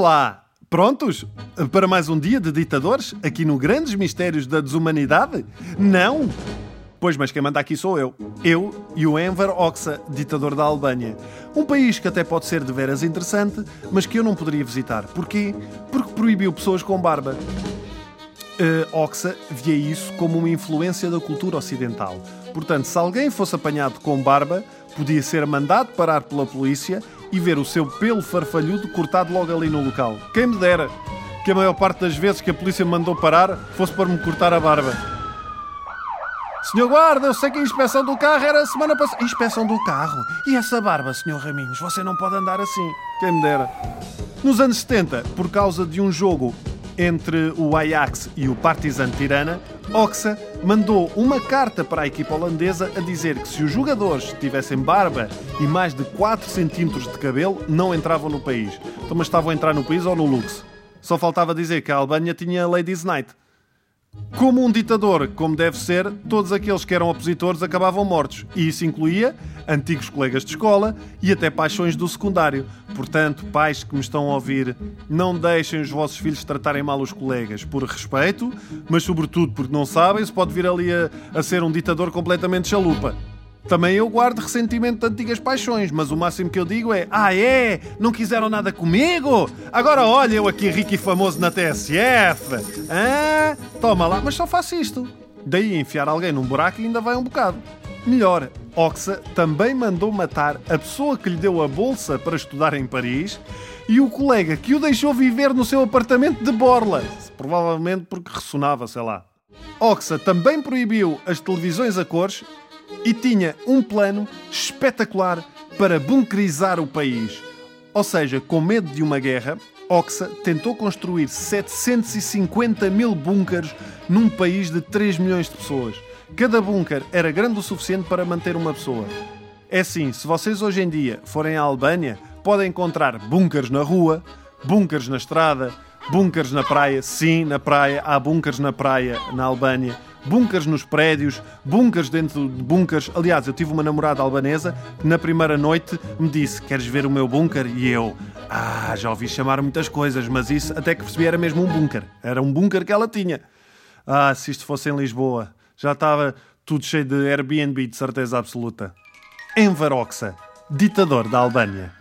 Olá! Prontos? Para mais um dia de ditadores? Aqui no Grandes Mistérios da Desumanidade? Não? Pois, mas quem manda aqui sou eu. Eu e o Enver Oxa, ditador da Albânia. Um país que até pode ser de veras interessante, mas que eu não poderia visitar. Porquê? Porque proibiu pessoas com barba. Uh, Oxa via isso como uma influência da cultura ocidental. Portanto, se alguém fosse apanhado com barba, podia ser mandado parar pela polícia e ver o seu pelo farfalhudo cortado logo ali no local. Quem me dera que a maior parte das vezes que a polícia me mandou parar fosse para me cortar a barba. Senhor guarda, eu sei que a inspeção do carro era a semana passada. Inspeção do carro? E essa barba, senhor Raminhos? Você não pode andar assim. Quem me dera. Nos anos 70, por causa de um jogo entre o Ajax e o Partizan Tirana, Oxa mandou uma carta para a equipa holandesa a dizer que se os jogadores tivessem barba e mais de 4 centímetros de cabelo, não entravam no país. Então, mas estavam a entrar no país ou no Lux? Só faltava dizer que a Albânia tinha Ladies Night. Como um ditador, como deve ser, todos aqueles que eram opositores acabavam mortos. E isso incluía antigos colegas de escola e até paixões do secundário. Portanto, pais que me estão a ouvir, não deixem os vossos filhos tratarem mal os colegas, por respeito, mas sobretudo porque não sabem se pode vir ali a, a ser um ditador completamente chalupa. Também eu guardo ressentimento de antigas paixões, mas o máximo que eu digo é: Ah, é? Não quiseram nada comigo? Agora olha eu aqui rico e famoso na TSF. Ah, toma lá, mas só faço isto. Daí enfiar alguém num buraco e ainda vai um bocado. Melhor, Oxa também mandou matar a pessoa que lhe deu a bolsa para estudar em Paris e o colega que o deixou viver no seu apartamento de Borla. Provavelmente porque ressonava, sei lá. Oxa também proibiu as televisões a cores e tinha um plano espetacular para bunkerizar o país. Ou seja, com medo de uma guerra, Oxa tentou construir 750 mil bunkers num país de 3 milhões de pessoas. Cada bunker era grande o suficiente para manter uma pessoa. É assim, se vocês hoje em dia forem à Albânia, podem encontrar bunkers na rua, bunkers na estrada, bunkers na praia. Sim, na praia, há bunkers na praia na Albânia bunkers nos prédios, bunkers dentro de bunkers. Aliás, eu tive uma namorada albanesa que na primeira noite me disse: Queres ver o meu bunker? E eu, ah, já ouvi chamar muitas coisas, mas isso até que percebi era mesmo um bunker. Era um bunker que ela tinha. Ah, se isto fosse em Lisboa, já estava tudo cheio de Airbnb, de certeza absoluta. Enver Oxa, ditador da Albânia.